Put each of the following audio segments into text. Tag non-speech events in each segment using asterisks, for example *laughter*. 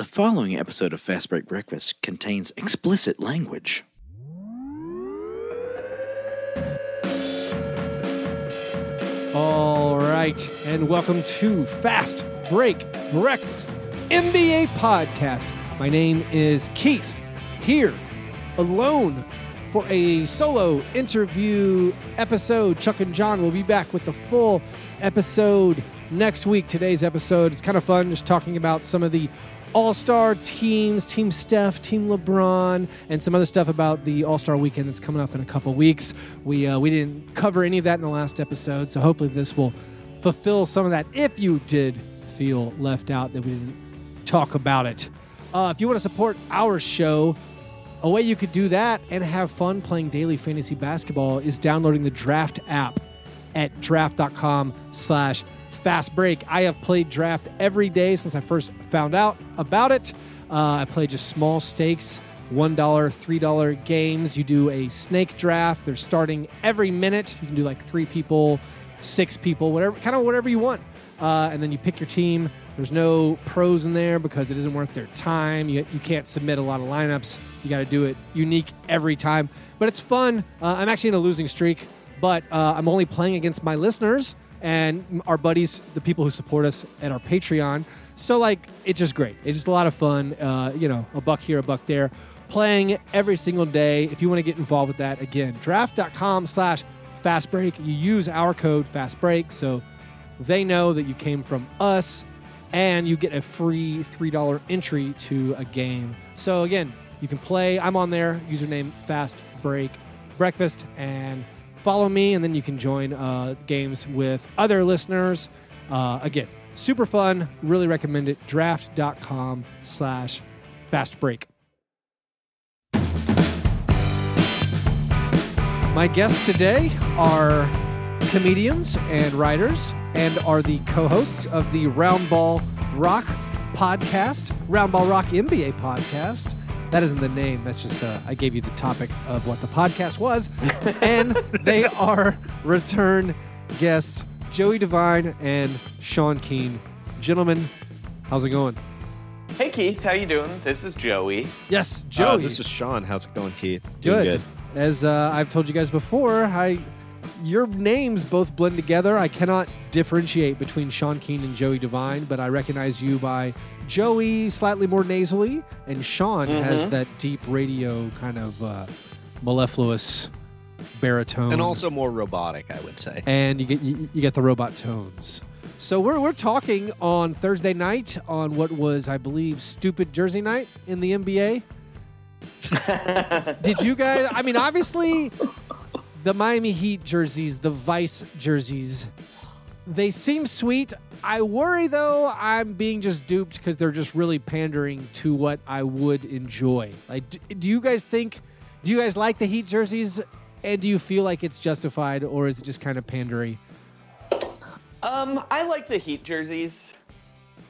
The following episode of Fast Break Breakfast contains explicit language. All right, and welcome to Fast Break Breakfast NBA podcast. My name is Keith, here alone for a solo interview episode. Chuck and Jon will be back with the full episode next week. Today's episode is kind of fun, just talking about some of the all star teams, Team Steph, Team LeBron, and some other stuff about the All Star weekend that's coming up in a couple weeks. We, uh, we didn't cover any of that in the last episode, so hopefully this will fulfill some of that if you did feel left out that we didn't talk about it. Uh, if you want to support our show, a way you could do that and have fun playing daily fantasy basketball is downloading the Draft app at draft.com slash fast break. I have played draft every day since I first found out about it. Uh, I play just small stakes, $1, $3 games. You do a snake draft. They're starting every minute. You can do like three people, six people, whatever, kind of whatever you want. Uh, and then you pick your team. There's no pros in there because it isn't worth their time. You, you can't submit a lot of lineups. You got to do it unique every time. But it's fun. Uh, I'm actually in a losing streak, but uh, I'm only playing against my listeners and our buddies, the people who support us at our Patreon. So, like, it's just great. It's just a lot of fun. Uh, you know, a buck here, a buck there. Playing every single day. If you want to get involved with that, again, draft.com slash fastbreak. You use our code fastbreak so they know that you came from us and you get a free $3 entry to a game. So, again, you can play. I'm on there, username fast break breakfast, and follow me, and then you can join uh, games with other listeners. Uh, again, super fun. Really recommend it. Draft.com slash fast break. My guests today are comedians and writers and are the co-hosts of the Roundball Rock podcast, Roundball Rock NBA podcast. That isn't the name. That's just uh, I gave you the topic of what the podcast was, and they are return guests Joey Devine and Sean Keane. Gentlemen, how's it going? Hey Keith, how you doing? This is Joey. Yes, Uh, Joey. this is Sean. How's it going, Keith? good. Doing good. As uh, I've told you guys before, I your names both blend together. I cannot differentiate between Sean Keane and Joey Devine, but I recognize you by Joey slightly more nasally, and Sean has Mhm. that deep radio kind of uh, mellifluous baritone, And also more robotic, I would say. and you get you, you get the robot tones. So we're we're talking on Thursday night on what was I believe stupid Jersey night in the NBA. *laughs* Did you guys? I mean, obviously, the Miami Heat jerseys, the Vice jerseys, they seem sweet. I worry though, I'm being just duped because they're just really pandering to what I would enjoy. Like, do, do you guys think? Do you guys like the Heat jerseys? And do you feel like it's justified, or is it just kind of pandery? Um, I like the Heat jerseys.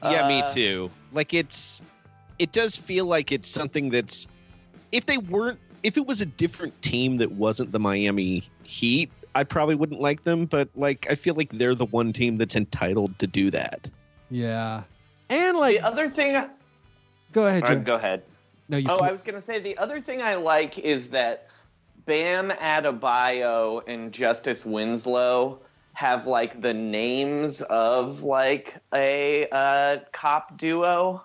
yeah, me Uh, too. Like it's, it does feel like it's something that's, if they weren't, if it was a different team that wasn't the Miami Heat, I probably wouldn't like them. But like, I feel like they're the one team that's entitled to do that. Yeah. And like, The other thing, go ahead, Joe. go ahead. No, you. Oh, can't. I was gonna say the other thing I like is that Bam Adebayo and Justice Winslow have like the names of like a uh, cop duo,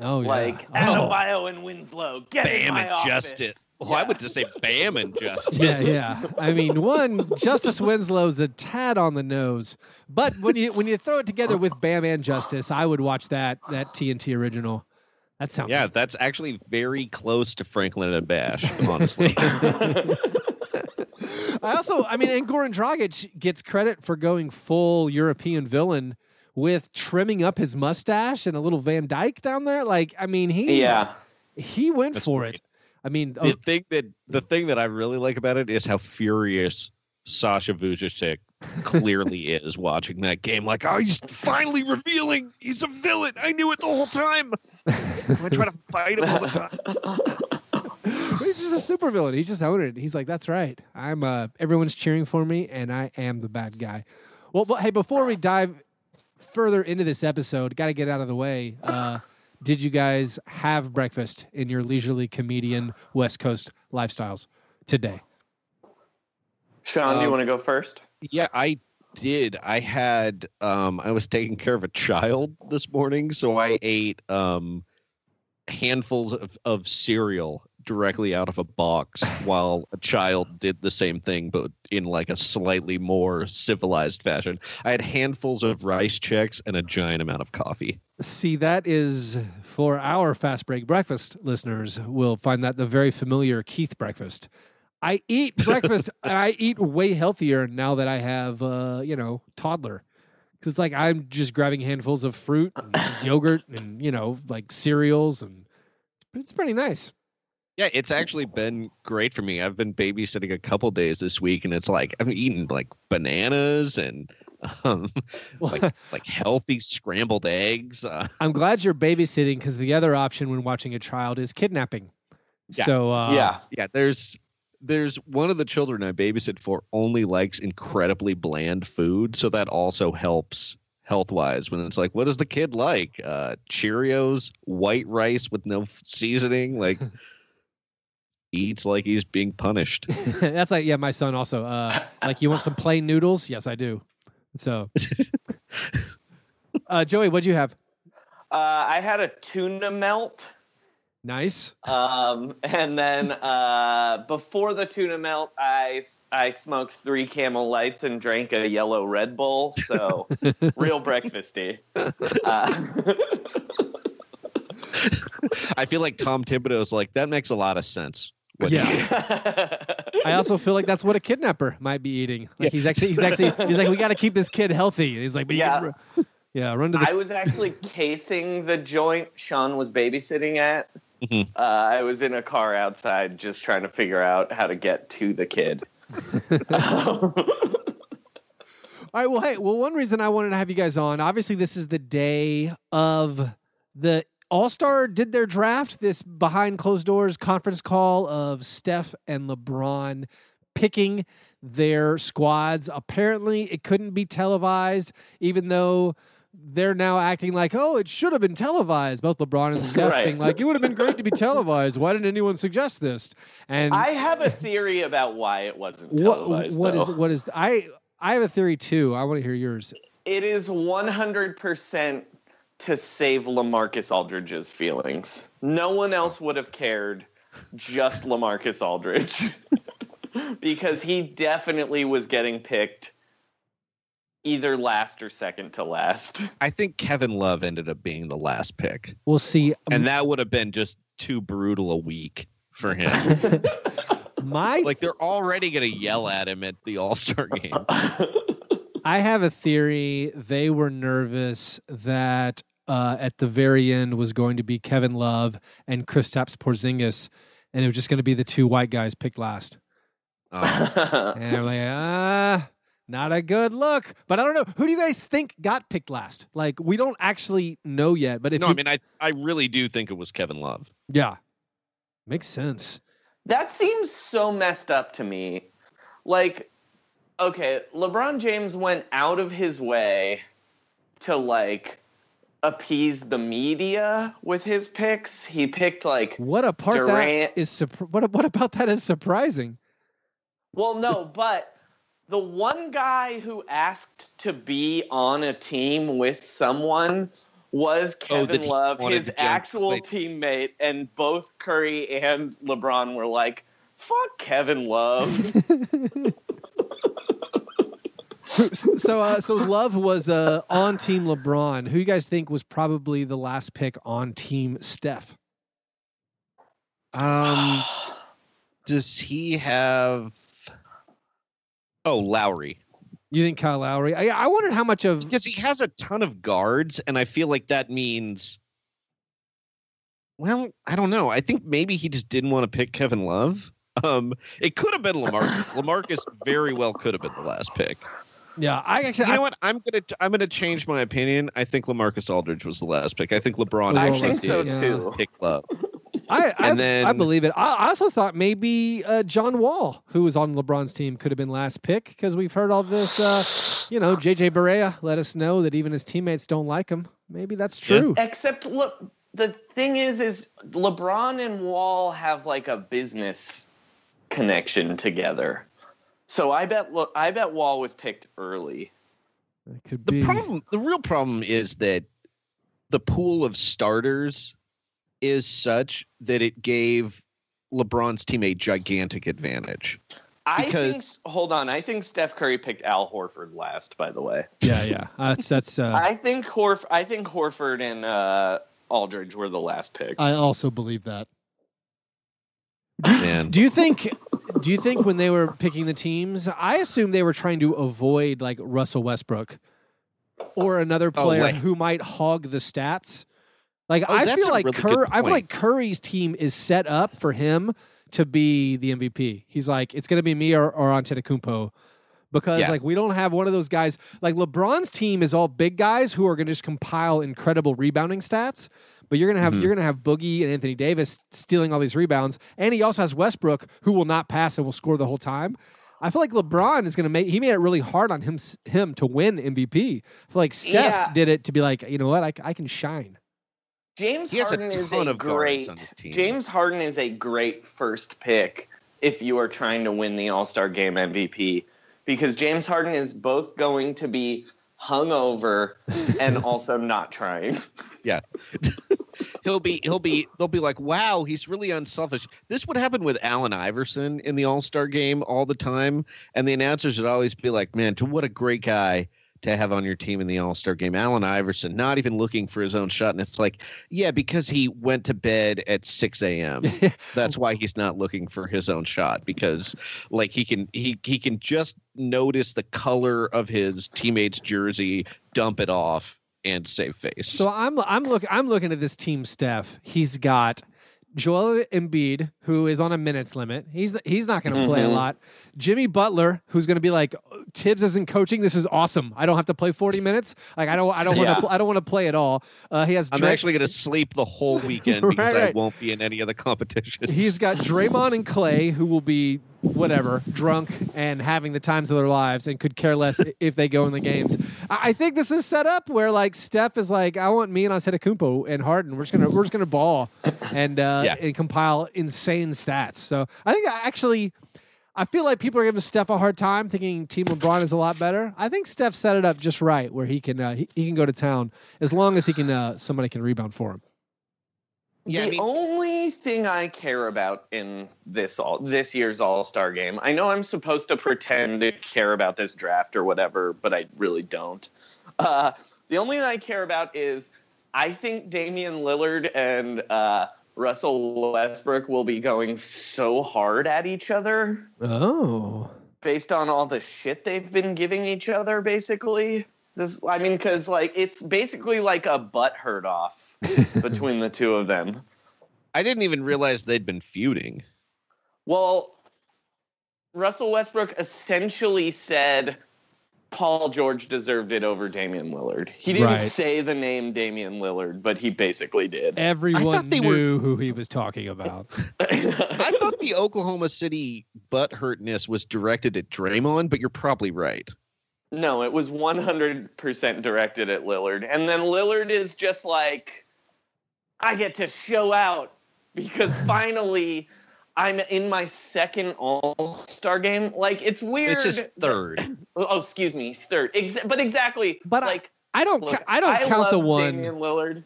oh yeah. like oh. Adebayo and Winslow. Get in Bam my and office. Justice. Well, I would just say Bam and Justice. *laughs* Yeah, yeah. I mean, one Justice Winslow's a tad on the nose, but when you when you throw it together with Bam and Justice, I would watch that that TNT original. That sounds Yeah, that's actually very close to Franklin and Bash, honestly. *laughs* *laughs* I also, I mean, and Goran Dragic gets credit for going full European villain with trimming up his mustache and a little Van Dyke down there. Like, I mean, he Yeah. he went That's for great. it. I mean, the oh, thing that the thing that I really like about it is how furious Sasha Vujacic clearly *laughs* is watching that game. Like, oh, he's finally revealing he's a villain. I knew it the whole time. I try to fight him all the time. *laughs* he's just a super villain. He's just owning it. He's like, that's right. I'm. uh Everyone's cheering for me, and I am the bad guy. Well, but hey, before we dive further into this episode, got to get out of the way. Uh, did you guys have breakfast in your leisurely comedian West Coast lifestyles today? Sean, do you Um, want to go first? Yeah, I did. I had um I was taking care of a child this morning, so I ate um handfuls of, of cereal directly out of a box while a child did the same thing but in like a slightly more civilized fashion. I had handfuls of Rice Chex and a giant amount of coffee. See, that is for our fast break breakfast listeners will find that the very familiar Keith breakfast. I eat *laughs* breakfast and I eat way healthier now that I have uh, you know, toddler. Cuz like I'm just grabbing handfuls of fruit and yogurt and you know, like cereals and it's pretty nice. Yeah, it's actually been great for me. I've been babysitting a couple days this week and it's like I'm eating like bananas and *laughs* um like *laughs* like healthy scrambled eggs. Uh, I'm glad you're babysitting cuz the other option when watching a child is kidnapping. Yeah. So uh yeah. yeah, there's there's one of the children I babysit for only likes incredibly bland food, so that also helps health wise when it's like, what does the kid like? Uh, Cheerios, white rice with no f- seasoning, like *laughs* eats like he's being punished. *laughs* That's like yeah, my son also. Uh, like you want some plain noodles? Yes, I do. So, *laughs* uh, Joey, what'd you have? Uh, I had a tuna melt. Nice. Um, and then uh, before the tuna melt, I I smoked three Camel Lights and drank a yellow Red Bull. So *laughs* real breakfasty. Uh, I feel like Tom Thibodeau's like that makes a lot of sense. What- Yeah. *laughs* I also feel like that's what a kidnapper might be eating. Like he's actually he's actually he's like we got to keep this kid healthy. He's like, but Yeah. yeah, yeah, run to the I was actually casing the joint Sean was babysitting at. Mhm. Uh, I was in a car outside just trying to figure out how to get to the kid. *laughs* All right. Well, hey, well, one reason I wanted to have you guys on, obviously, this is the day of the All Star did their draft. This behind closed doors conference call of Steph and LeBron picking their squads. Apparently, it couldn't be televised, even though they're now acting like, oh, it should have been televised. Both LeBron and *laughs* Steph Right. being like, it would have been great to be televised. Why didn't anyone suggest this? And I have a theory about why it wasn't what televised. what is though. what is I I have a theory too. I want to hear yours. It is 100% to save Lamarcus Aldridge's feelings. No one else would have cared, just Lamarcus Aldridge. *laughs* because he definitely was getting picked either last or second to last. I think Kevin Love ended up being the last pick, We'll see. Um, and that would have been just too brutal a week for him. *laughs* My like they're already gonna yell at him at the All Star game. *laughs* I have a theory. They were nervous that uh, at the very end was going to be Kevin Love and Kristaps Porzingis, and it was just going to be the two white guys picked last. Um, *laughs* And they're like, ah, not a good look. But I don't know. Who do you guys think got picked last? Like, we don't actually know yet. But if no, you, I mean I I really do think it was Kevin Love. yeah, makes sense. That seems so messed up to me. Like, okay, LeBron James went out of his way to like appease the media with his picks. He picked like What a part Durant- that is. What what about that is surprising? Well, no, but the one guy who asked to be on a team with someone was Oh, Kevin that he Love, his to be on actual Slate. teammate, and both Curry and LeBron were like, "Fuck Kevin *laughs* Love." *laughs* so uh, so Love was uh, on Team LeBron. Who you guys think was probably the last pick on Team Steph? Um, does he have? Oh, Lowry, You think Kyle Lowry? I, I wondered how much of because he has a ton of guards, and I feel like that means. Well, I don't know. I think maybe he just didn't want to pick Kevin Love. Um, it could have been Lamarcus. Lamarcus very well could have been the last pick. Yeah. I actually You I, know what? I'm gonna I'm gonna change my opinion. I think Lamarcus Aldridge was the last pick. I think LeBron I I actually think so Yeah. too. picked Love. I, I, And then- I believe it. I, I also thought maybe uh, John Wall, who was on LeBron's team, could have been last pick because we've heard all this. Uh, you know, JJ Barea let us know that even his teammates don't like him. Maybe that's Yeah. true. Except look, the thing is, is LeBron and Wall have like a business connection together. So I bet look, I bet Wall was picked early. It could The be. problem, the real problem is that the pool of starters is such that it gave LeBron's team a gigantic advantage. I think. Because- Hold on, I think Steph Curry picked Al Horford last. By the way, Yeah, yeah. Uh, that's that's. Uh, I think Horf. I think Horford and uh, Aldridge were the last picks. I also believe that. Man, Do you think? Do you think when they were picking the teams, I assume they were trying to avoid like Russell Westbrook or another Oh, player like- who might hog the stats? Like Oh, I feel like really Cur- I feel like Curry's team is set up for him to be the MVP. He's like, it's going to be me or, or Antetokounmpo. Because Yeah. like we don't have one of those guys like LeBron's team is all big guys who are going to just compile incredible rebounding stats, but you're gonna have Mhm. you're gonna have Boogie and Anthony Davis stealing all these rebounds, and he also has Westbrook who will not pass and will score the whole time. I feel like LeBron is gonna make he made it really hard on him him to win MVP. I feel like Steph Yeah. did it to be like you know what I, I can shine. James He has a Harden is a of great. on his team. James Harden is a great first pick if you are trying to win the All Star Game MVP because James Harden is both going to be hungover and *laughs* also not trying. *laughs* he'll be he'll be they'll be like, wow, he's really unselfish. This would happen with Allen Iverson in the All Star game all the time, and the announcers would always be like, man, to what a great guy to have on your team in the All Star game. Allen Iverson, not even looking for his own shot, and it's like, yeah, because he went to bed at six a.m. *laughs* That's why he's not looking for his own shot because, like, he can he he can just notice the color of his teammate's jersey, dump it off, and save face. So I'm I'm look I'm looking at this team, Steph. He's got Joel Embiid, who is on a minutes limit. He's he's not going to play a Mhm. lot. Jimmy Butler, who's going to be like Tibbs isn't coaching. This is awesome. I don't have to play 40 minutes. Like I don't I don't want Yeah. to I don't want to play at all. Uh, he has I'm actually going to sleep the whole weekend *laughs* because Right, I won't be in any of the competitions. He's got Draymond and Klay, who will be whatever drunk and having the times of their lives, and could care less if they go in the games. I think this is set up where like Steph is like, I want me and Antetokounmpo and Harden. We're just gonna we're just gonna ball and uh, Yeah. and compile insane stats. So I think I actually. I feel like people are giving Steph a hard time, thinking Team LeBron is a lot better. I think Steph set it up just right, where he can uh, he, he can go to town as long as he can uh, somebody can rebound for him. Yeah, the I mean- only thing I care about in this all this year's All Star Game, I know I'm supposed to pretend to care about this draft or whatever, but I really don't. Uh, the only thing I care about is I think Damian Lillard and uh, Russell Westbrook will be going so hard at each other Oh, based on all the shit they've been giving each other. Basically, this I mean, because like it's basically like a butt hurt off *laughs* between the two of them. I didn't even realize they'd been feuding. Well, Russell Westbrook essentially said Paul George deserved it over Damian Lillard. He didn't Right. say the name Damian Lillard, but he basically did. everyone they were- knew who he was talking about. *laughs* I thought the Oklahoma City butt hurtness was directed at Draymond, but you're probably right. no, it was 100% directed at Lillard. And then Lillard is just like, I get to show out because *laughs* finally I'm in my second All Star game. Like, it's weird. It's that- third. *clears throat* Oh, excuse me, third. Ex- but exactly. But I- like, I don't. look, ca- I don't count the one. Damian Lillard.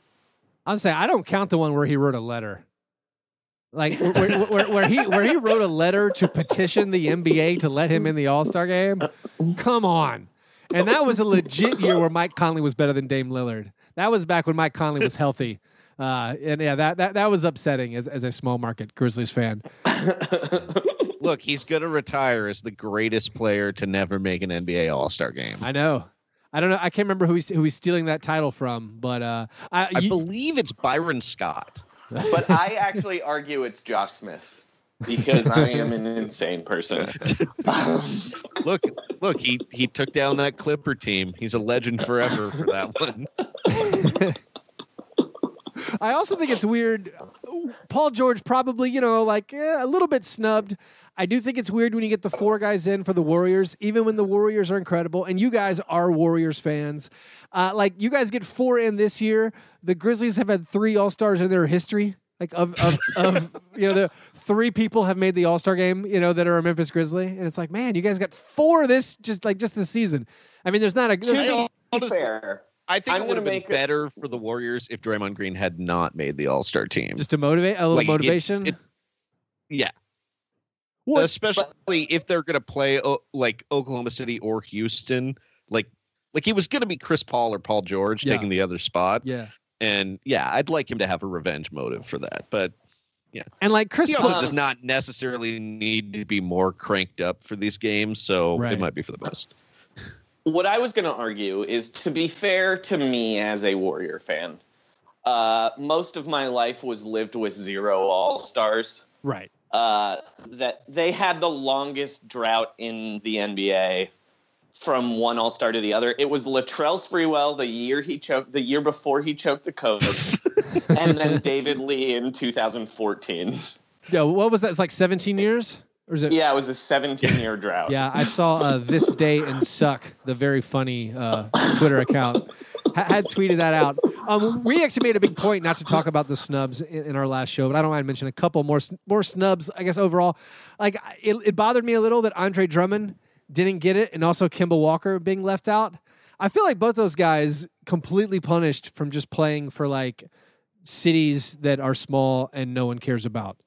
I'll say I don't count the one where he wrote a letter. Like where, where, where, where he where he wrote a letter to petition the NBA to let him in the All Star game. Come on, and that was a legit year where Mike Conley was better than Dame Lillard. That was back when Mike Conley was healthy. Uh, and yeah, that, that that was upsetting as, as a small market Grizzlies fan. *laughs* Look, he's going to retire as the greatest player to never make an NBA All Star game. I know. I don't know. I can't remember who he's who he's stealing that title from, but uh, I, I you- believe it's Byron Scott. but I actually argue it's Josh Smith because I am an insane person. *laughs* Look, look, he he took down that Clipper team. He's a legend forever for that one. *laughs* I also think it's weird. Paul George probably, you know, like eh, a little bit snubbed. I do think it's weird when you get the four guys in for the Warriors, even when the Warriors are incredible. And you guys are Warriors fans. Uh, like you guys get four in this year. The Grizzlies have had three All Stars in their history. Like of of, of you know the three people have made the All Star game. You know that are a Memphis Grizzly, and it's like man, you guys got four this just like just this season. I mean, there's not a there's- fair, I think I'm it would have been make a- better for the Warriors if Draymond Green had not made the All Star team. just to motivate a little Like, motivation. it- yeah, What- especially if they're going to play o- like Oklahoma City or Houston. Like, like he was going to be Chris Paul or Paul George Yeah. taking the other spot, yeah, and yeah, I'd like him to have a revenge motive for that. But yeah. and like Chris he Paul, also does not necessarily need to be more cranked up for these games, so Right. it might be for the best. What I was going to argue is to be fair to me as a Warrior fan, uh, most of my life was lived with zero All Stars. right? Uh, that they had the longest drought in the NBA from one All Star to the other. It was Latrell Sprewell the year he choked, the year before he choked the coach, *laughs* and then David Lee in 2014. Yeah, what was that? It's like 17 years, or is it? Yeah, it was a 17 year *laughs* drought. Yeah, I saw uh, this day and suck the very funny uh, Twitter account ha- had tweeted that out. Um, we actually made a big point not to talk about the snubs in, in our last show, but I don't mind mentioning a couple more sn- more snubs. I guess overall, like it, it bothered me a little that Andre Drummond didn't get it, and also Kemba Walker being left out. I feel like both those guys completely punished from just playing for like cities that are small and no one cares about.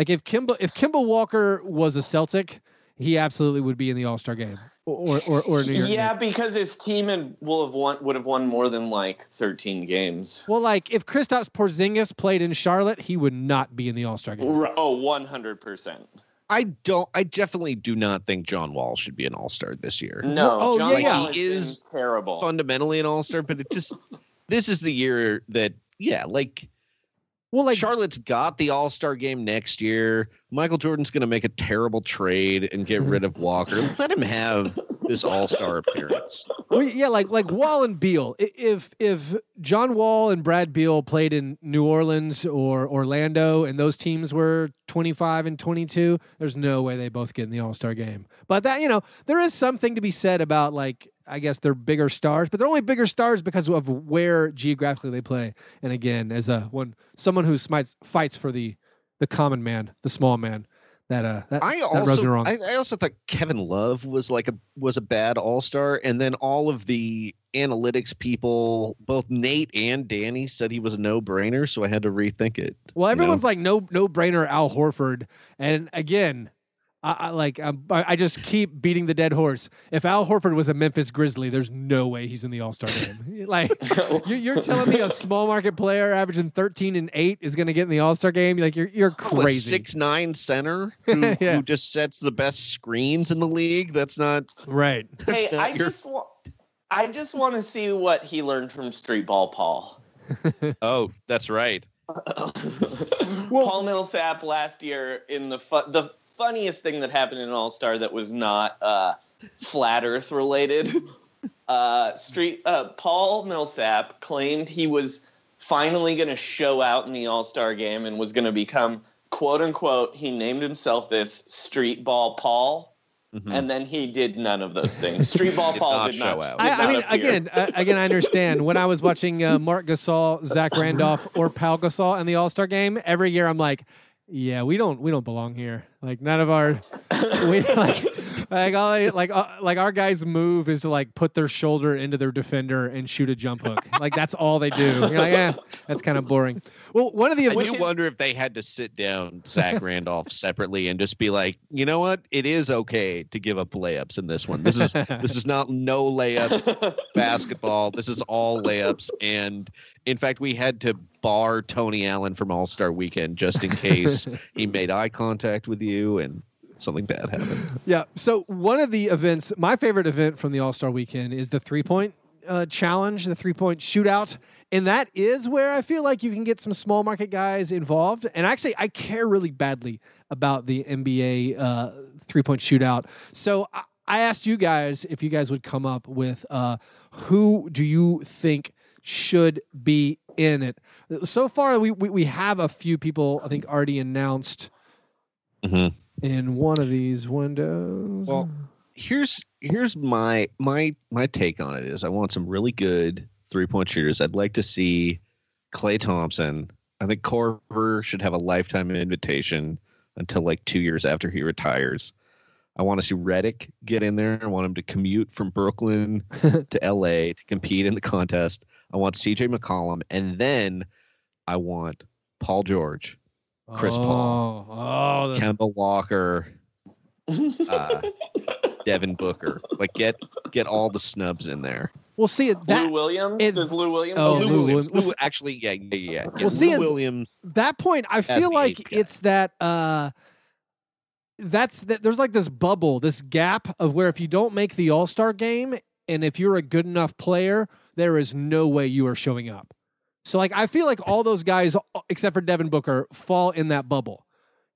Like if Kemba if Kemba Walker was a Celtic, he absolutely would be in the All Star game or or or New York. Yeah, Knicks. because his team had, will have won would have won more than like 13 games. Well, like if Kristaps Porzingis played in Charlotte, he would not be in the All Star game. Oh, 100%. I don't. I definitely do not think John Wall should be an All Star this year. No, Oh, John yeah, yeah. Wall He is terrible. Fundamentally an All Star, but it just this is the year that yeah, like, Well, like Charlotte's got the All Star game next year. Michael Jordan's going to make a terrible trade and get rid of Walker. *laughs* Let him have this All Star appearance. well, yeah, like like Wall and Beal. If if John Wall and Brad Beal played in New Orleans or Orlando, and those teams were twenty five and twenty two, there's no way they both get in the All Star game. But that you know, there is something to be said about like I guess they're bigger stars, but they're only bigger stars because of where geographically they play. And again, as a one someone who smites, fights for the the common man, the small man, that uh that, I that also wrong. I, I also thought Kevin Love was like a was a bad All Star, and then all of the analytics people, both Nate and Danny, said he was a no brainer. So I had to rethink it. Well, you know? everyone's like no no brainer Al Horford, and again, I, I like I'm, I I just keep beating the dead horse. If Al Horford was a Memphis Grizzly, there's no way he's in the All Star game. *laughs* *laughs* like you're, you're telling me a small market player averaging 13 and eight is going to get in the All Star game? Like you're you're Oh, a crazy. six nine center who, *laughs* Yeah. who just sets the best screens in the league. That's not. right. hey, not I your- just want I just want to see what he learned from Street Ball Paul. Oh, that's right. Paul Millsap last year in the fu- the funniest thing that happened in All Star that was not uh, flat Earth related. *laughs* Uh, Street uh, Paul Millsap claimed he was finally going to show out in the All Star game and was going to become quote unquote. He named himself this Street Ball Paul, Mhm. and then he did none of those things. Street Ball *laughs* Did Paul not did not show out. did I, I mean, appear. again, uh, again, I understand. When I was watching uh, Marc Gasol, Zach Randolph, or Pau Gasol in the All Star game, every year I'm like, yeah, we don't, we don't belong here. Like none of our, we *laughs* like, like, all, I- like, uh, like our guys' move is to like put their shoulder into their defender and shoot a jump hook. Like that's all they do. You're like, yeah, that's kind of boring. Well, one of the I do is- wonder if they had to sit down Zach Randolph separately and just be like, you know what? It is okay to give up layups in this one. This is this is not no layups basketball. This is all layups. And in fact, we had to bar Tony Allen from All Star Weekend just in case he made eye contact with you and something bad happened. *laughs* Yeah. So one of the events, my favorite event from the All Star Weekend is the three point uh, challenge, the three point shootout, and that is where I feel like you can get some small market guys involved. And actually, I care really badly about the NBA uh, three point shootout. So I, I asked you guys if you guys would come up with uh, who do you think should be in it. So far, we we, we have a few people I think already announced Mhm. In one of these windows. Well, here's here's my my my take on it is I want some really good three point shooters. I'd like to see Klay Thompson. I think Korver should have a lifetime invitation until like two years after he retires. I want to see Redick get in there. I want him to commute from Brooklyn *laughs* to LA to compete in the contest. I want CJ McCollum, and then I want Paul George, Chris oh, Paul. Oh, the- Kemba Walker, *laughs* uh, Devin Booker. Like get get all the snubs in there. we'll see it. Lou Williams? it- Does Lou Williams? Oh, Lou it? Lou Williams. Williams. Lou, actually, yeah, yeah, yeah. yeah. Well, see, Lou it- Williams. that point, I feel like it's that. uh that's that. There's like this bubble, this gap of where if you don't make the All Star game, and if you're a good enough player, there is no way you are showing up. So like, I feel like all those guys, except for Devin Booker, fall in that bubble.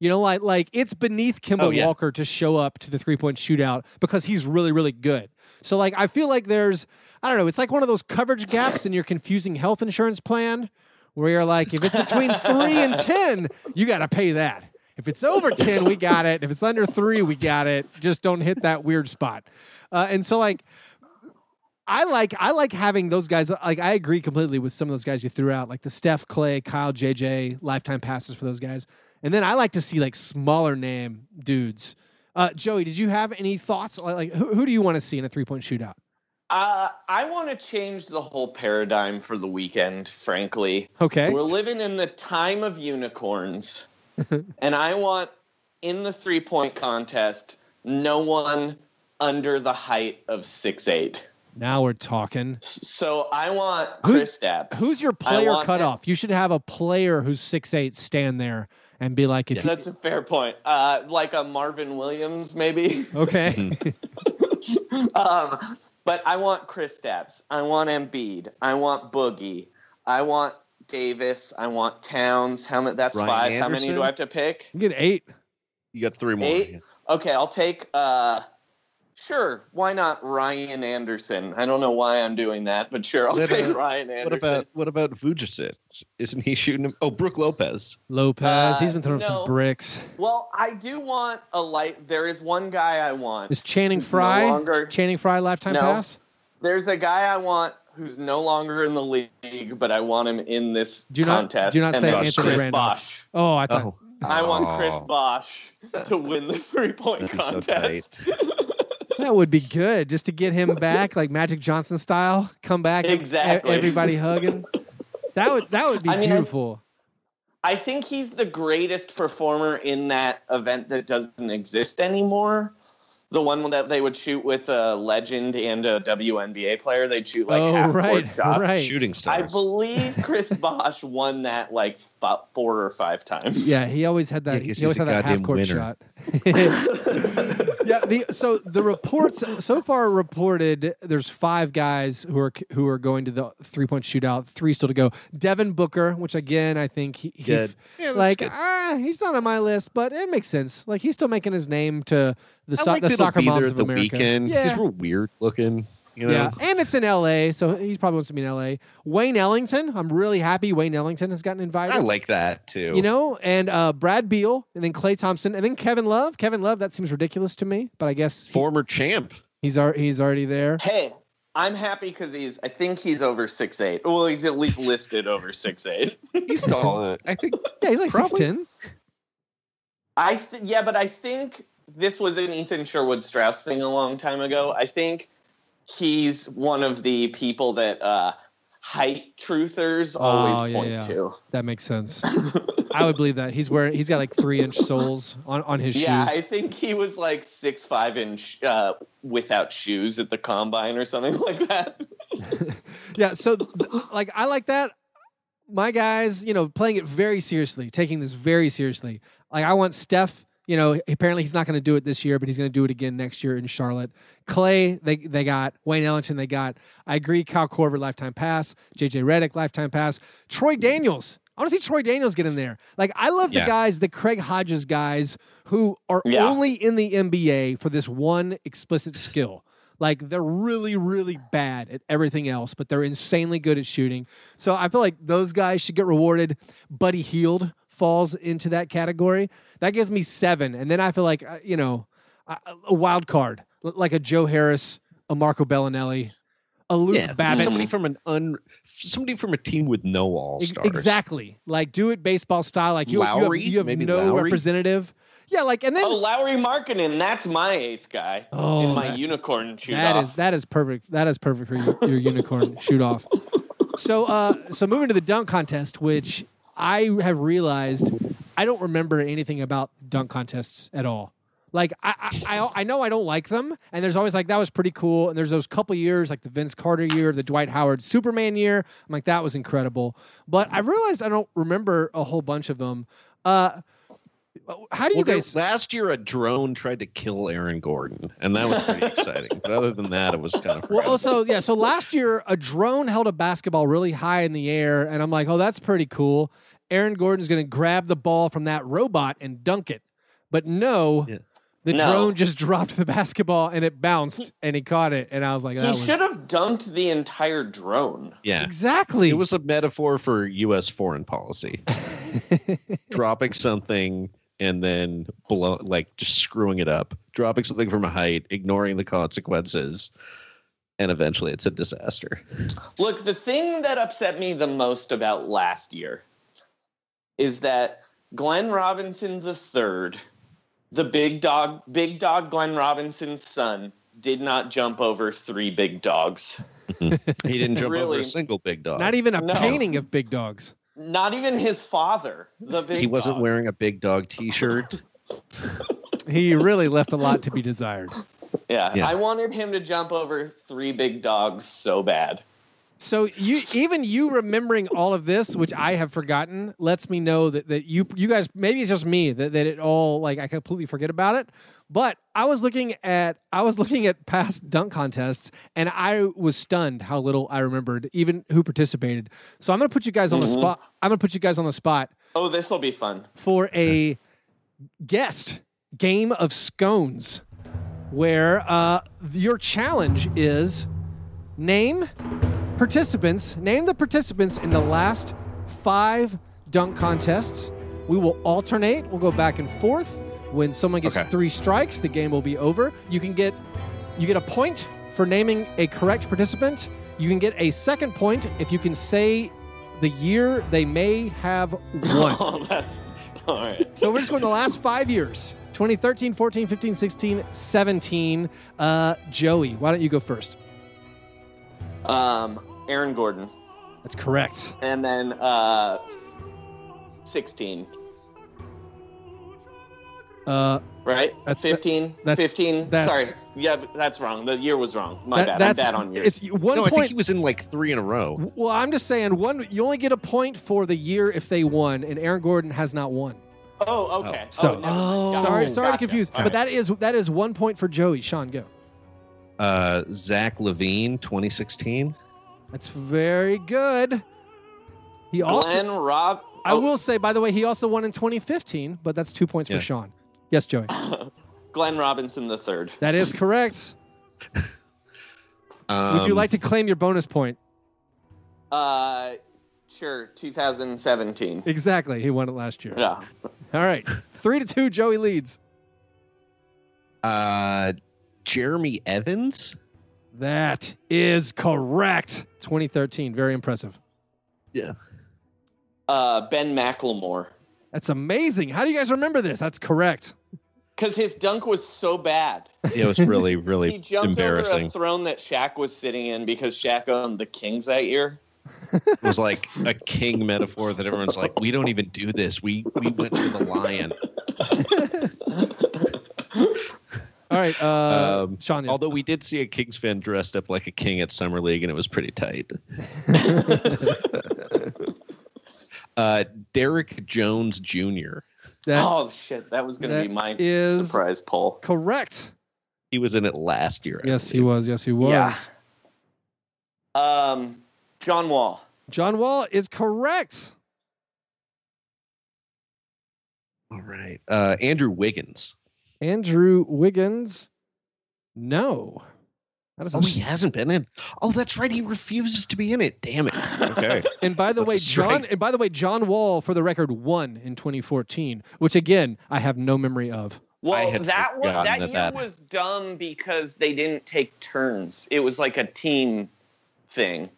You know, like like it's beneath Kemba Oh, yeah. Walker to show up to the three point shootout because he's really really good. So like I feel like there's I don't know, it's like one of those coverage gaps in your confusing health insurance plan where you're like if it's between *laughs* 3 and 10, you got to pay that. If it's over 10, we got it. If it's under 3, we got it. Just don't hit that weird spot. Uh, and so like I like I like having those guys. Like I agree completely with some of those guys you threw out, like the Steph, Klay, Kyle, JJ, lifetime passes for those guys. And then I like to see like smaller name dudes. Uh, Joey, did you have any thoughts? Like, who, who do you want to see in a three point shootout? Uh, I want to change the whole paradigm for the weekend, frankly. Okay, We're living in the time of unicorns, *laughs* and I want in the three point contest no one under the height of six eight. Now we're talking. So I want Who's- Kristaps. Who's your player want- cutoff? You should have a player who's six eight stand there and be like, if you, That's a fair point. Uh, like a Marvin Williams, maybe. *laughs* okay, um, but I want Kristaps. I want Embiid. I want Boogie. I want Davis. I want Towns. How many? That's Ryan five. How many do I have to pick? you get eight. You got three more. Eight? Okay, I'll take. Uh, sure, why not Ryan Anderson? I don't know why I'm doing that, but sure, I'll What take about- Ryan Anderson. What about what about Vujacic? Isn't he shooting him? Oh, Brook Lopez. Lopez, Uh, he's been throwing some bricks. Well, I do want a light. There is one guy I want. Is Channing Who's no Frye? longer- Channing Frye lifetime No. pass? There's a guy I want who's no longer in the league, but I want him in this Do not- contest. do not say that's Anthony Chris Randolph. Bosh. Oh, I thought. Oh, I want Chris Oh. Bosh to win the three point That'd so contest. That would be good, just to get him back, like Magic Johnson style. Come back, e- Exactly. Everybody hugging. That would that would be I mean, beautiful. I think he's the greatest performer in that event that doesn't exist anymore. The one that they would shoot with a legend and a WNBA player. They'd shoot like Oh, half court right, shots. right. shooting I believe Chris *laughs* Bosh won that like four or five times. yeah, he always had that. Yeah, 'cause he always had that half court winner. shot. *laughs* *laughs* yeah. The so the reports so far reported. There's five guys who are who are going to the three point shootout. Three still to go. Devin Booker, which again I think he, he Good. Yeah, like good. ah he's not on my list, but it makes sense. Like he's still making his name to the, so- like the soccer be moms of the America. weekend. Yeah, He's real weird looking. You know? yeah, and it's in L.A., so he probably wants to be in L.A. Wayne Ellington, I'm really happy Wayne Ellington has gotten invited. I like that too. you know, and uh, Brad Beal, and then Klay Thompson, and then Kevin Love. Kevin Love, that seems ridiculous to me, but I guess former champ. he's ar- he's already there. Hey, I'm happy because he's. I think he's over six eight. Well, he's at least listed over six eight. *laughs* He's tall. I think Yeah, he's like Probably. six ten. I th- yeah, but I think this was an Ethan Sherwood Strauss thing a long time ago. I think he's one of the people that uh, height truthers always Oh, yeah, point yeah. to. That makes sense. *laughs* I would believe that he's wearing. He's got like three inch soles on on his Yeah, shoes. Yeah, I think he was like six five inch uh, without shoes at the combine or something *laughs* like that. *laughs* Yeah, so th- like I like that. My guys, you know, playing it very seriously, taking this very seriously. Like I want Steph. You know, apparently he's not going to do it this year, but he's going to do it again next year in Charlotte. Klay, they they got Wayne Ellington. They got. I agree. Kyle Korver lifetime pass. JJ Redick lifetime pass. Troy Daniels. I want to see Troy Daniels get in there. Like I love the guys, the Craig Hodges guys, who are Yeah. only in the NBA for this one explicit skill. Like they're really, really bad at everything else, but they're insanely good at shooting. So I feel like those guys should get rewarded. Buddy Hield falls into that category. That gives me seven, and then I feel like uh, you know a, a wild card like a Joe Harris, a Marco Belinelli, a Luke yeah, Babbitt. somebody from an un, somebody from a team with no all stars. Exactly. Like do it baseball style. Like you, you have, you have Maybe no Lowry? representative. Yeah, like and then Oh, Lauri Markkanen, that's my eighth guy Oh, in my that- unicorn shoot that off. is that is perfect. That is perfect for your, your unicorn *laughs* shoot off. So uh so moving to the dunk contest, which I have realized I don't remember anything about dunk contests at all. Like I, I I know I don't like them, and there's always like that was pretty cool, and there's those couple years like the Vince Carter year, the Dwight Howard Superman year. I'm like that was incredible, but I realized I don't remember a whole bunch of them. Uh, Oh, how do you Well, there- guys? last year a drone tried to kill Aaron Gordon, and that was pretty *laughs* exciting. But other than that, it was kind of Well, oh, also, yeah. So last year, a drone held a basketball really high in the air, and I'm like, oh, that's pretty cool. Aaron Gordon's going to grab the ball from that robot and dunk it. But no, Yeah. the No. drone just *laughs* dropped the basketball and it bounced and he caught it. And I was like, that he was should have dunked the entire drone. yeah. exactly. It was a metaphor for U.S. foreign policy, *laughs* dropping something and then blow, like just screwing it up, dropping something from a height, ignoring the consequences, and eventually it's a disaster. Look, the thing that upset me the most about last year is that Glenn Robinson III, the big dog, big dog Glenn Robinson's son, did not jump over three big dogs. *laughs* He didn't jump over a single big dog. not even a No. painting of big dogs. Not even his father, the big he wasn't dog. wearing a big dog T-shirt. *laughs* He really left a lot to be desired. Yeah, Yeah. I wanted him to jump over three big dogs so bad. So you even you remembering all of this, which I have forgotten, lets me know that, that you you guys maybe it's just me that, that it all like I completely forget about it. But I was looking at I was looking at past dunk contests and I was stunned how little I remembered, even who participated. So I'm gonna put you guys on the Mhm. spot. I'm gonna put you guys on the spot Oh, this will be fun. for a guest game of scones where uh, your challenge is name participants name the participants in the last five dunk contests we will alternate we'll go back and forth when someone gets Okay. three strikes the game will be over you can get you get a point for naming a correct participant you can get a second point if you can say the year they may have *laughs* won Oh, that's all right. so we're just going the last five years 2013, 14, 15, 16, 17. Uh, Joey, why don't you go first? Um, Aaron Gordon, That's correct. and then uh, sixteen. Uh, Right? That's- 15? that's- 15? that's- Sorry. Yeah, that's wrong. The year was wrong. My that- bad. I'm bad on years. it's one no, I think he was in like three in a row. well, I'm just saying one. You only get a point for the year if they won, and Aaron Gordon has not won. Oh, okay. So- oh, never. Oh. Gotcha. sorry, sorry to confuse, All but right. that is that is one point for Joey. Sean, go. Uh, Zach LaVine, 2016. That's very good. He also. Glenn Rob. I oh, will say, by the way, he also won in 2015, but that's two points Yeah. for Sean. Yes, Joey. *laughs* Glenn Robinson the third. That is correct. *laughs* Um, Would you like to claim your bonus point? Uh, sure. 2017. Exactly. He won it last year. Yeah. *laughs* All right. Three to two, Joey leads. Uh, Jeremy Evans. That is correct. 2013. Very impressive. Yeah. Uh, Ben McLemore. That's amazing. How do you guys remember this? That's correct. Because his dunk was so bad. It was really, *laughs* He really jumped over embarrassing. a throne that Shaq was sitting in because Shaq owned the Kings that year. It was like a king metaphor that everyone's like, we don't even do this. We we went to the lion. *laughs* All right. Uh, Um, Sean. yeah. Although we did see a Kings fan dressed up like a king at Summer League, and it was pretty tight. *laughs* uh, Derrick Jones Jr. That- oh shit, that was going to be my surprise poll. correct. He was in it last year. I Yes, he was. Yes, he was. Yeah. Um, John Wall. John Wall is correct. All right. Uh, Andrew Wiggins. Andrew Wiggins. No. That is Oh, a he hasn't been in. Oh, that's right. He refuses to be in it. Damn it. Okay. *laughs* And by the That's way. John and by the way, John Wall for the record won in 2014, which again I have no memory of. Well, that one, that that year that- was dumb because they didn't take turns. It was like a team thing.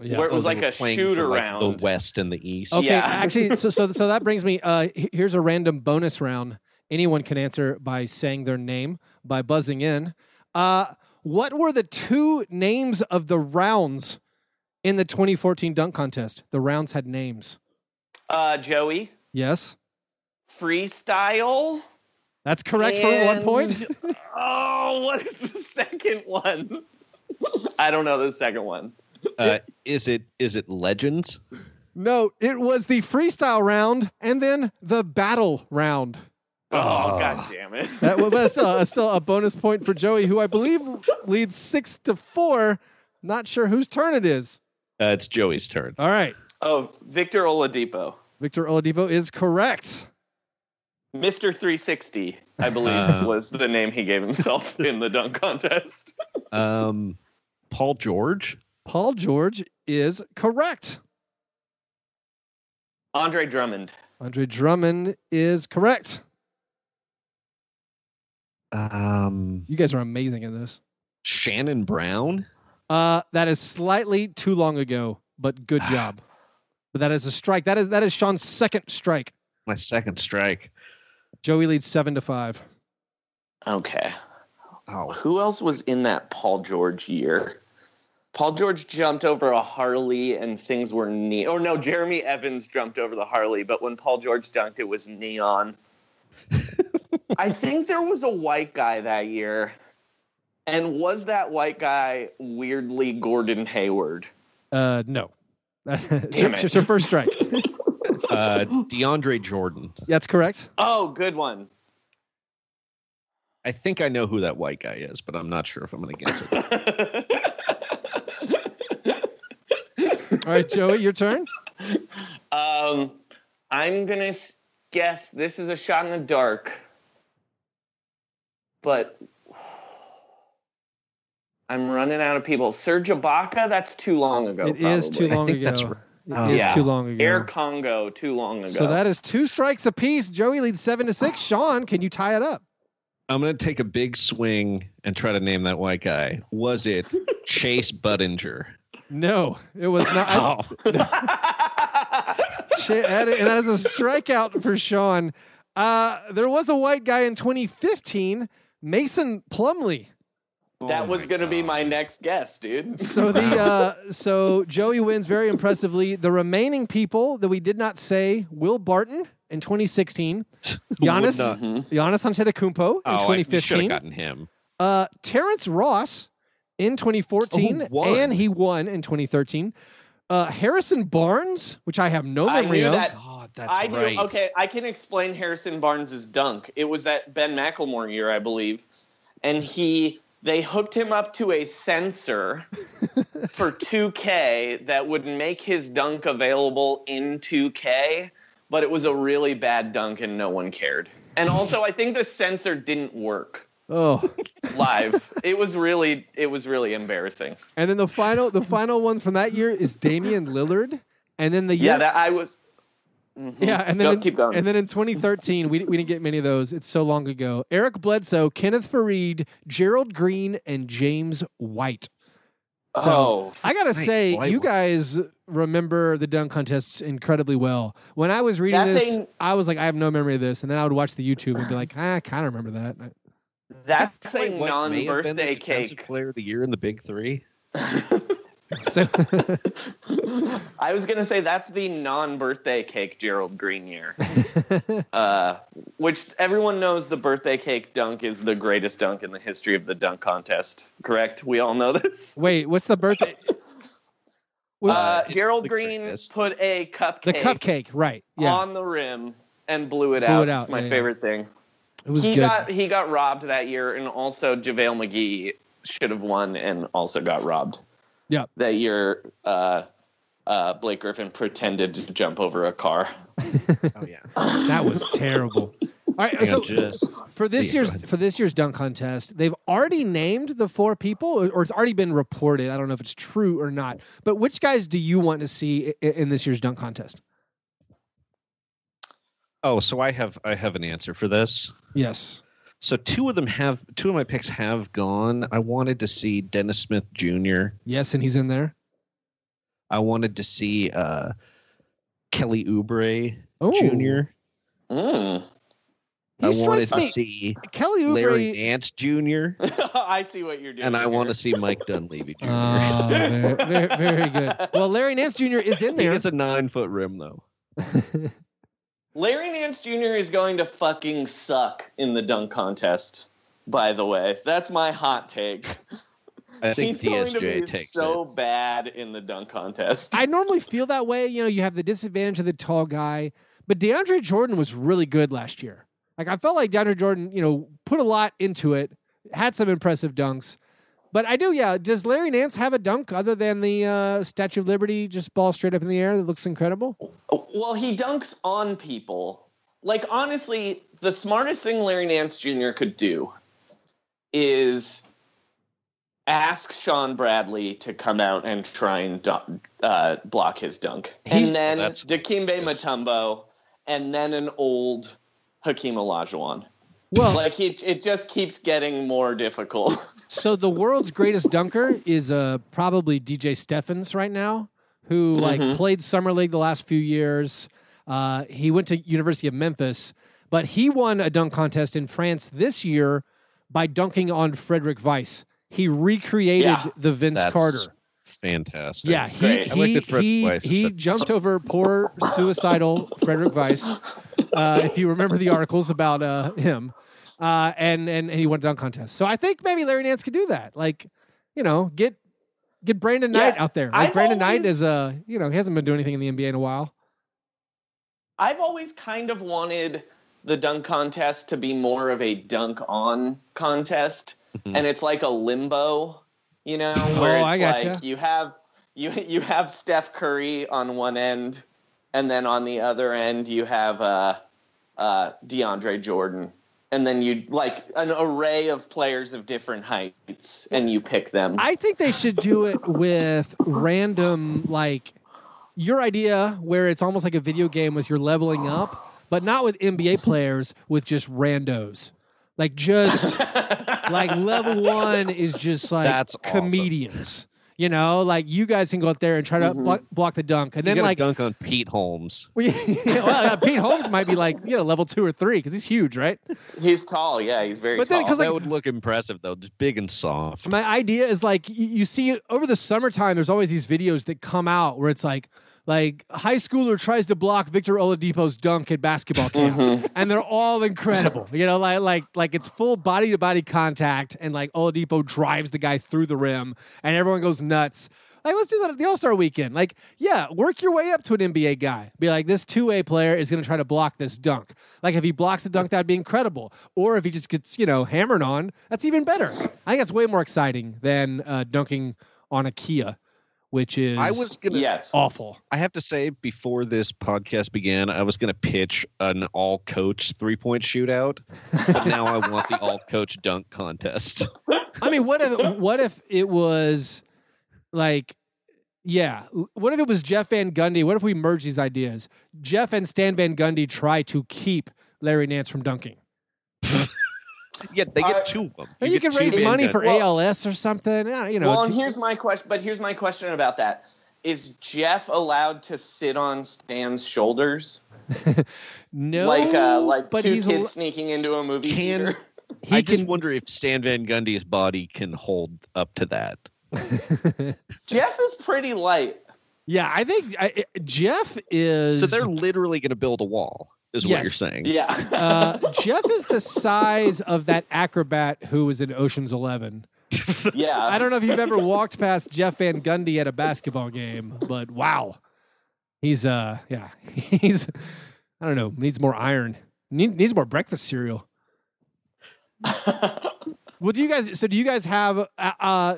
Yeah. Where it was Oh, like a shoot for, like, around. the West and the East. Okay, Yeah. actually, so so so that brings me. Uh, here's a random bonus round. Anyone can answer by saying their name by buzzing in. Uh, what were the two names of the rounds in the 2014 dunk contest? The rounds had names. Uh, Joey, Yes, freestyle. that's correct for one point. *laughs* oh, what is the second one? I don't know the second one. Uh, is it is it Legends? No, it was the freestyle round and then the battle round. Oh, Oh. god damn it. That was uh, *laughs* still a bonus point for Joey, who I believe leads six to four. Not sure whose turn it is. Uh, it's Joey's turn. All right. Oh, Victor Oladipo. Victor Oladipo is correct. Mr. 360, I believe, Uh. was the name he gave himself *laughs* in the dunk contest. Um, Paul George. Paul George is correct. Andre Drummond. Andre Drummond is correct. Um, You guys are amazing at this. Shannon Brown. Uh, that is slightly too long ago, but good *sighs* job. But that is a strike. That is that is Sean's second strike. My second strike. Joey leads seven to five. Okay. Oh, Who else was in that Paul George year? Paul George jumped over a Harley and things were neon. Oh no, Jeremy Evans jumped over the Harley, but when Paul George dunked, it was neon. *laughs* I think there was a white guy that year. And was that white guy weirdly Gordon Hayward? Uh, no. *laughs* Damn it. It's your first strike. *laughs* uh, DeAndre Jordan. That's correct. Oh, good one. I think I know who that white guy is, but I'm not sure if I'm going to guess it. All right, Joey, your turn. *laughs* um, I'm gonna guess this is a shot in the dark, but I'm running out of people. Serge Ibaka, that's too long ago. It is too probably. long think ago. that's It right. is Oh. Yeah. too long ago. Air Congo, too long ago. So that is two strikes apiece. Joey leads seven to six. Sean, can you tie it up? I'm going to take a big swing and try to name that white guy. Was it Chase *laughs* Budinger? No, it was not. Oh, *laughs* Shit, that is- and that is a strikeout for Sean. Uh, there was a white guy in 2015, Mason Plumlee. that was gonna be my next guess, dude. So the *laughs* uh, so Joey wins very impressively. The remaining people that we did not say: Will Barton in 2016, *laughs* Giannis, Mhm. Giannis Antetokounmpo in Oh, I- you should have 2015, gotten him. uh, Terrence Ross in 2014, Oh, won. and he won in 2013. Uh, Harrison Barnes, which I have no I memory knew of. that- God, that's I knew. right. Okay, I can explain Harrison Barnes's dunk. It was that Ben McLemore year, I believe, and he they hooked him up to a sensor *laughs* for 2K that would make his dunk available in 2K, but it was a really bad dunk and no one cared. And also, I think the sensor didn't work Oh, live. *laughs* it was really, it was really embarrassing. and then the final, the final one from that year is Damian Lillard, and then the year, Yeah, that I was. Mhm. Yeah, and then Go- in, keep going. And then in 2013, we, we didn't get many of those. It's so long ago. Eric Bledsoe, Kenneth Faried, Gerald Green, and James White. So oh, I gotta Nice. say, White you guys remember the dunk contests incredibly well. When I was reading That's this, a- I was like, I have no memory of this, and then I would watch the YouTube and be like, ah, I kind of remember that. that's a Wait, what, may have been the non-birthday cake. Player of the year in the Big Three. So *laughs* *laughs* I was gonna say that's the non-birthday cake Gerald Green year, *laughs* uh, which everyone knows the birthday cake dunk is the greatest dunk in the history of the dunk contest. Correct? We all know this. wait, what's the birthday? *laughs* Well, Uh, Gerald Green greatest. put a cupcake, the cupcake, right? Yeah, on the rim and blew it Blew out. it out, It's my yeah, yeah. favorite thing. it was he good. got he got robbed that year, and also JaVale McGee should have won and also got robbed. Yep. That year, uh, uh, Blake Griffin pretended to jump over a car. *laughs* Oh yeah. That was terrible. All right, Hang so just for this Yeah, year's ahead. for this year's dunk contest, they've already named the four people, or- or it's already been reported. I don't know if it's true or not. But which guys do you want to see in this year's dunk contest? oh, so I have I have an answer for this. Yes. So two of them have two of my picks have gone. I wanted to see Dennis Smith Jr. Yes, and he's in there. I wanted to see uh, Kelly Oubre Oh, Jr. Mm. He I strikes wanted to me. see Kelly Larry Oubre. Nance Jr. *laughs* I see what you're doing. and I want to see Mike Dunleavy *laughs* Jr. Oh, very, *laughs* very, very good. Well, Larry Nance Jr. is in there. It's a nine foot rim though. Larry Nance Jr. is going to fucking suck in the dunk contest. By the way, that's my hot take. I think He's going to DSJ be takes so it. bad in the dunk contest. I normally feel that way. You know, you have the disadvantage of the tall guy, but DeAndre Jordan was really good last year. Like I felt like DeAndre Jordan, you know, put a lot into it, had some impressive dunks. But I do, yeah. Does Larry Nance have a dunk other than the uh, Statue of Liberty, just ball straight up in the air that looks incredible? Well, he dunks on people. Like honestly, the smartest thing Larry Nance Jr. could do is ask Shawn Bradley to come out and try and uh, block his dunk, He's- and then That's- Dikembe Mutombo, and then an old Hakeem Olajuwon. Well, Like he, it just keeps getting more difficult. *laughs* so the world's greatest dunker is uh, probably DJ Stephens right now, who like Mhm. played summer league the last few years. Uh, he went to University of Memphis, but he won a dunk contest in France this year by dunking on Frédéric Weis. He recreated Yeah. the Vince That's Carter. fantastic. Yeah, That's he great. I like he he, Weis he jumped over poor suicidal Frédéric Weis. Uh, if you remember the articles about uh, him, uh, and, and and he won a dunk contest. So I think maybe Larry Nance could do that. Like, you know, get get Brandon Yeah, Knight out there. Like I've Brandon Knight always- is uh, you know, he hasn't been doing anything in the NBA in a while. I've always kind of wanted the dunk contest to be more of a dunk on contest, Mhm. and it's like a limbo, you know, where Oh, it's gotcha. like you have you you have Steph Curry on one end, and then on the other end you have uh, uh, DeAndre Jordan, and then you like an array of players of different heights, and you pick them. I think they should do it with random, like your idea, where it's almost like a video game with your leveling up, but not with NBA players, with just randos. Like just like level *laughs* one is just like That's awesome. comedians. You know, like you guys can go up there and try to Mhm. block, block the dunk, and You then like dunk on Pete Holmes. *laughs* well, yeah, Pete Holmes might be like you know level two or three because he's huge, right? he's tall, yeah, he's very But then- tall. 'cause, like- that would look impressive though, just big and soft. My idea is like you, you see over the summertime. There's always these videos that come out where it's like like high schooler tries to block Victor Oladipo's dunk at basketball camp, Mhm. and they're all incredible. You know, like like like it's full body to body contact, and like Oladipo drives the guy through the rim, and everyone goes nuts. Like, let's do that at the All Star weekend. Like, yeah, work your way up to an NBA guy. Be like, this two A player is going to try to block this dunk. Like, if he blocks the dunk, that'd be incredible. Or if he just gets, you know, hammered on, that's even better. I think that's way more exciting than uh, dunking on a Kia, which is I was gonna yes. awful. I have to say, before this podcast began, I was going to pitch an all coach three point shootout, but *laughs* now I want the all coach dunk contest. I mean, what if what if it was like, yeah, what if it was Jeff Van Gundy? What if we merge these ideas? Jeff and Stan Van Gundy try to keep Larry Nance from dunking. *laughs* yeah, they get I- two of them. Or you, can raise money for Well- ALS or something. Yeah, you know, well, and here's my question. But here's my question about that: Is Jeff allowed to sit on Stan's shoulders, *laughs* no, like uh, like but two he's kids al- sneaking into a movie Can- theater? he I just can. wonder if Stan Van Gundy's body can hold up to that. *laughs* Jeff is pretty light. Yeah, I think I, Jeff is. So they're literally going to build a wall, is what you're saying. Yeah. uh, Jeff is the size of that acrobat who was in Ocean's Eleven. yeah. I don't know if you've ever walked past Jeff Van Gundy at a basketball game, but wow, he's uh, yeah, *laughs* he's I don't know, needs more iron, Need, needs more breakfast cereal. *laughs* Well, do you guys? So, do you guys have uh, uh,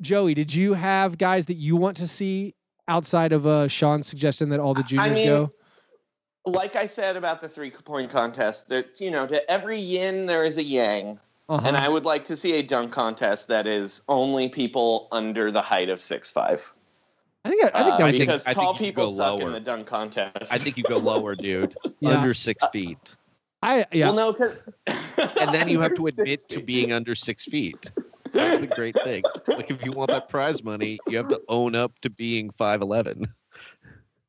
Joey? Did you have guys that you want to see outside of uh, Sean's suggestion that all the juniors mean, go? like I said about the three point contest, that you know, to every yin there is a yang, Uh-huh. and I would like to see a dunk contest that is only people under the height of six five. I think I, I think that Uh, would because think tall people go suck lower. in the dunk contest. I think you go lower, dude. *laughs* Yeah. Under six feet. I yeah. Well, no, 'cause- And then you have to *laughs* admit to being under six feet. That's the great thing. Like if you want that prize money, you have to own up to being five eleven.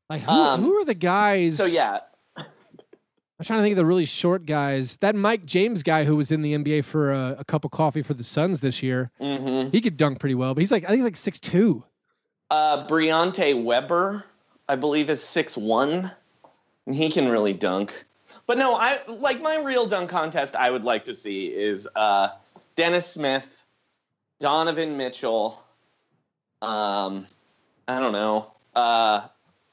like who, um, who are the guys? So yeah, I'm trying to think of the really short guys. That Mike James guy who was in the NBA for a, a cup of coffee for the Suns this year, hmm he could dunk pretty well, but he's like I think he's like six two. uh, Briante Weber, I believe, is six one, and he can really dunk. But no, I like my real dunk contest. I would like to see is uh, Dennis Smith, Donovan Mitchell. Um, I don't know. Uh,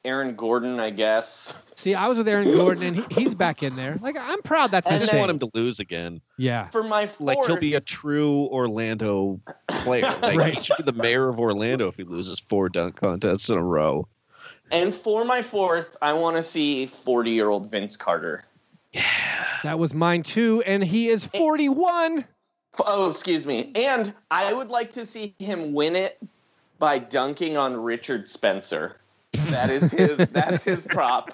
Aaron Gordon, I guess. See, I was with Aaron Gordon, and he, he's back in there. Like I'm proud that's I his And just thing. want him to lose again. yeah, For my fourth, Like he'll be a true Orlando player. *laughs* Like he should be the mayor of Orlando if he loses four dunk contests in a row. and for my fourth, I want to see forty-year-old Vince Carter. Yeah. That was mine too, and he is 41. F- Oh, excuse me. And I would like to see him win it by dunking on Richard Spencer. That is his. *laughs* that's his prop.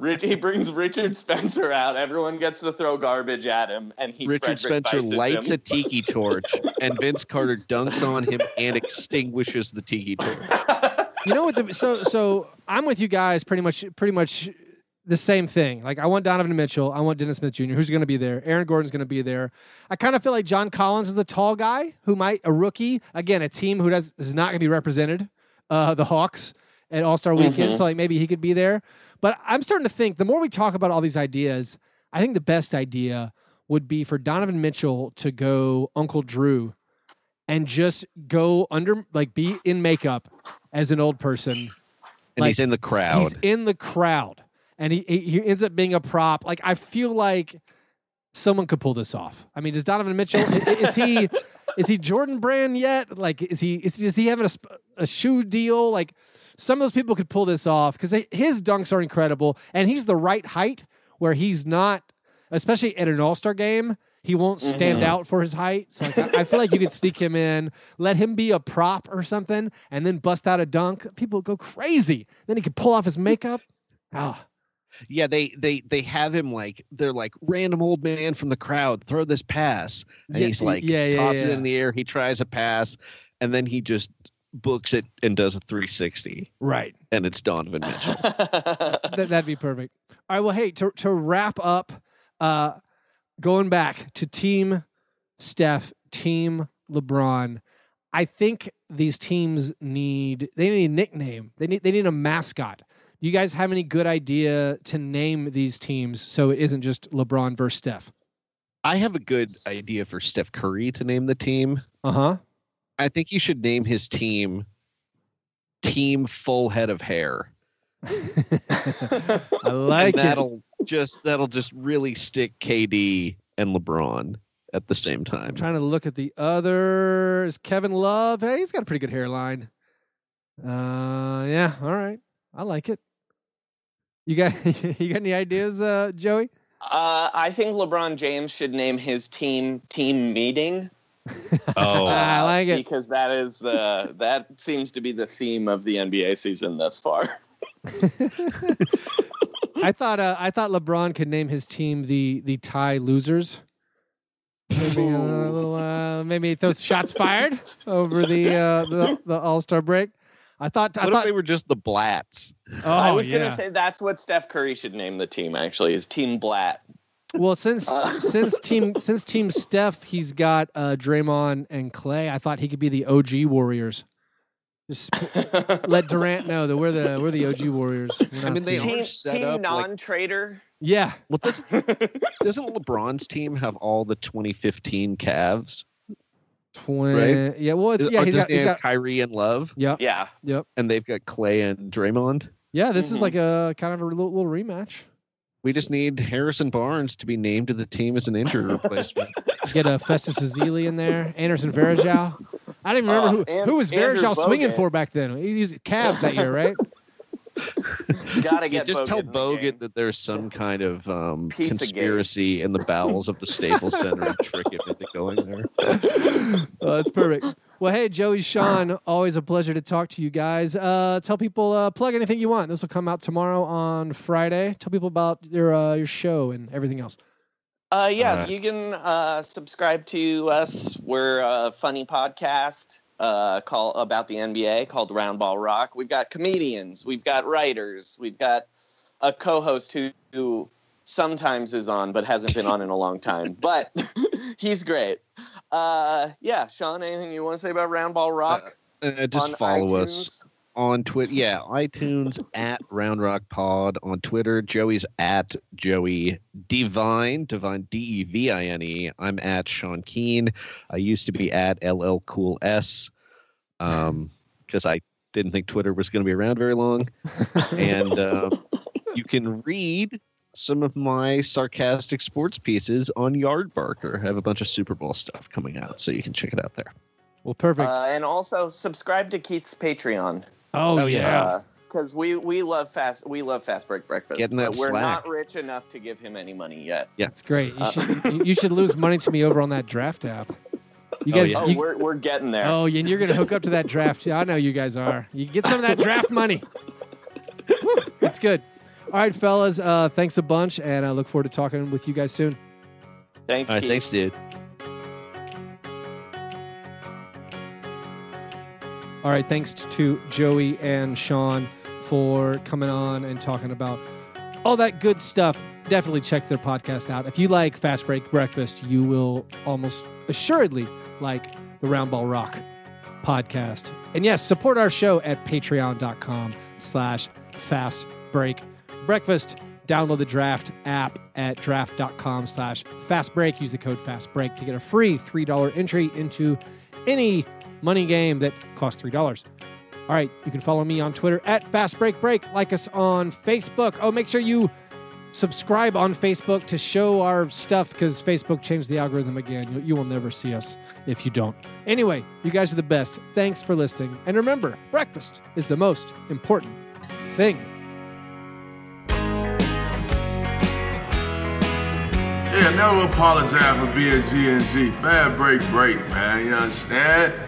Rich, he brings Richard Spencer out. Everyone gets to throw garbage at him, and he Richard Frederick Spencer lights him. a tiki torch, and Vince Carter dunks on him and extinguishes the tiki torch. You know what? The, so so I'm with you guys pretty much pretty much the same thing. Like I want Donovan Mitchell, I want Dennis Smith Jr. Who's going to be there? Aaron Gordon's going to be there. I kind of feel like John Collins is the tall guy who might a rookie again, a team who does is not going to be represented. Uh, the Hawks at All Star Weekend, Mhm. so like maybe he could be there. But I'm starting to think the more we talk about all these ideas, I think the best idea would be for Donovan Mitchell to go Uncle Drew and just go under like be in makeup as an old person And Like, he's in the crowd. He's in the crowd, and he, he ends up being a prop. Like I feel like someone could pull this off. I mean, is Donovan Mitchell? is he is he Jordan Brand yet? Like, is he is, is he having a, a shoe deal? Like, some of those people could pull this off because his dunks are incredible, and he's the right height where he's not, especially at an All Star game. He won't stand Mhm. out for his height, so like, I, I feel like you could sneak him in, let him be a prop or something, and then bust out a dunk. People go crazy. Then he could pull off his makeup. Ah, yeah, they they they have him like they're like random old man from the crowd, throw this pass, and Yeah, he's like yeah, yeah, tosses it yeah. in the air. He tries a pass, and then he just books it and does a 360, right. and it's Donovan Mitchell. *laughs* that, that'd be perfect. All right. Well, hey, to to wrap up, uh, going back to Team Steph, Team LeBron, I think these teams need they need a nickname. They need they need a mascot. Do you guys have any good idea to name these teams so it isn't just LeBron versus Steph? I have a good idea for Steph Curry to name the team. Uh huh. I think you should name his team Team Full Head of Hair. *laughs* I like and it. that'll just that'll just really stick KD and LeBron at the same time. I'm trying to look at the others. Kevin Love. Hey, he's got a pretty good hairline. Uh, yeah. All right. I like it. You got *laughs* you got any ideas, uh, Joey? uh, I think LeBron James should name his team Team Meeting. *laughs* Oh, *laughs* I like it. because that is the that seems to be the theme of the NBA season thus far. I thought uh, I thought LeBron could name his team the the tie losers. Maybe a little, uh, maybe those shots fired over the uh, the, the All Star break. I thought I what thought if they were just the Blatts? oh I was yeah. gonna say that's what Steph Curry should name the team. Actually, is Team Blatt. Well, since Uh. *laughs* since team since team Steph, he's got uh, Draymond and Klay. I thought he could be the OG Warriors. Just *laughs* let Durant know that we're the we're the OG Warriors. I mean, they the- team are set team up non-trader. yeah. Well, doesn't *laughs* doesn't LeBron's team have all the 2015 Cavs? Twenty. Yeah. Well, it's yeah. He's does got. he's got. Kyrie and Love, Yep. Yeah, Yep. and they've got Klay and Draymond? Yeah. This is Mhm. like a kind of a little, little rematch. We just need Harrison Barnes to be named to the team as an injured *laughs* replacement. Get a Festus Ezeli in there. Anderson Varejao. I don't even remember Uh, who and- who was Andrew Varejao swinging for back then. He was Cavs that year, right? *laughs* *laughs* Gotta Yeah, get just Bogut tell in the Bogut that there's some kind of um, Pizzagate. conspiracy in the bowels of the Staples Center and trick him into going there. *laughs* Oh, that's perfect. Well, hey, Joey, Sean, always a pleasure to talk to you guys. Uh, tell people, uh, plug anything you want. This will come out tomorrow on Friday. Tell people about your uh, your show and everything else. Uh, yeah, Uh, you can uh, subscribe to us. We're a funny podcast uh, call about the NBA called Roundball Rock. We've got comedians, we've got writers, we've got a co-host who, who sometimes is on but hasn't been on in a long time, *laughs* but *laughs* he's great. Uh, yeah, Sean, anything you want to say about Roundball Rock? Uh, just on follow us iTunes? On Twitter. Yeah, iTunes at Round Rock Pod on Twitter. Joey's at Joey Devine, Devine D E V I N E. I'm at Sean Keane. I used to be at LL Cool S, um, because I didn't think Twitter was going to be around very long. and uh, you can read some of my sarcastic sports pieces on Yardbarker. I have a bunch of Super Bowl stuff coming out, so you can check it out there. Well, perfect. Uh, and also subscribe to Keith's Patreon. Oh, oh, yeah. yeah. because we we love fast we love fast break breakfast. Getting that we're slack. not rich enough to give him any money yet. Yeah, it's great. You Uh, should you- you should lose money to me over on that draft app. You Oh, guys, yeah. Oh, we're we're getting there. oh, and you're gonna hook up to that draft. Yeah, I know you guys are. You get some of that draft money. Woo, it's good. All right, fellas. Uh, thanks a bunch, and I look forward to talking with you guys soon. Thanks, All right, Keith. thanks, dude. All right, thanks to Joey and Sean for coming on and talking about all that good stuff. Definitely check their podcast out. If you like Fast Break Breakfast, you will almost assuredly like the Roundball Rock podcast. And yes, support our show at patreon.com slash fast break breakfast. Download the draft app at draft.com slash fast break. Use the code fast break to get a free $3 entry into any money game that costs $3. All right, you can follow me on Twitter at Fast Break Break. Like us on Facebook. Oh, make sure you subscribe on Facebook to show our stuff because Facebook changed the algorithm again. You, you will never see us if you don't. Anyway, you guys are the best. Thanks for listening. And remember, breakfast is the most important thing. Yeah, never apologize for being G and G. Fair break, break, man. You understand?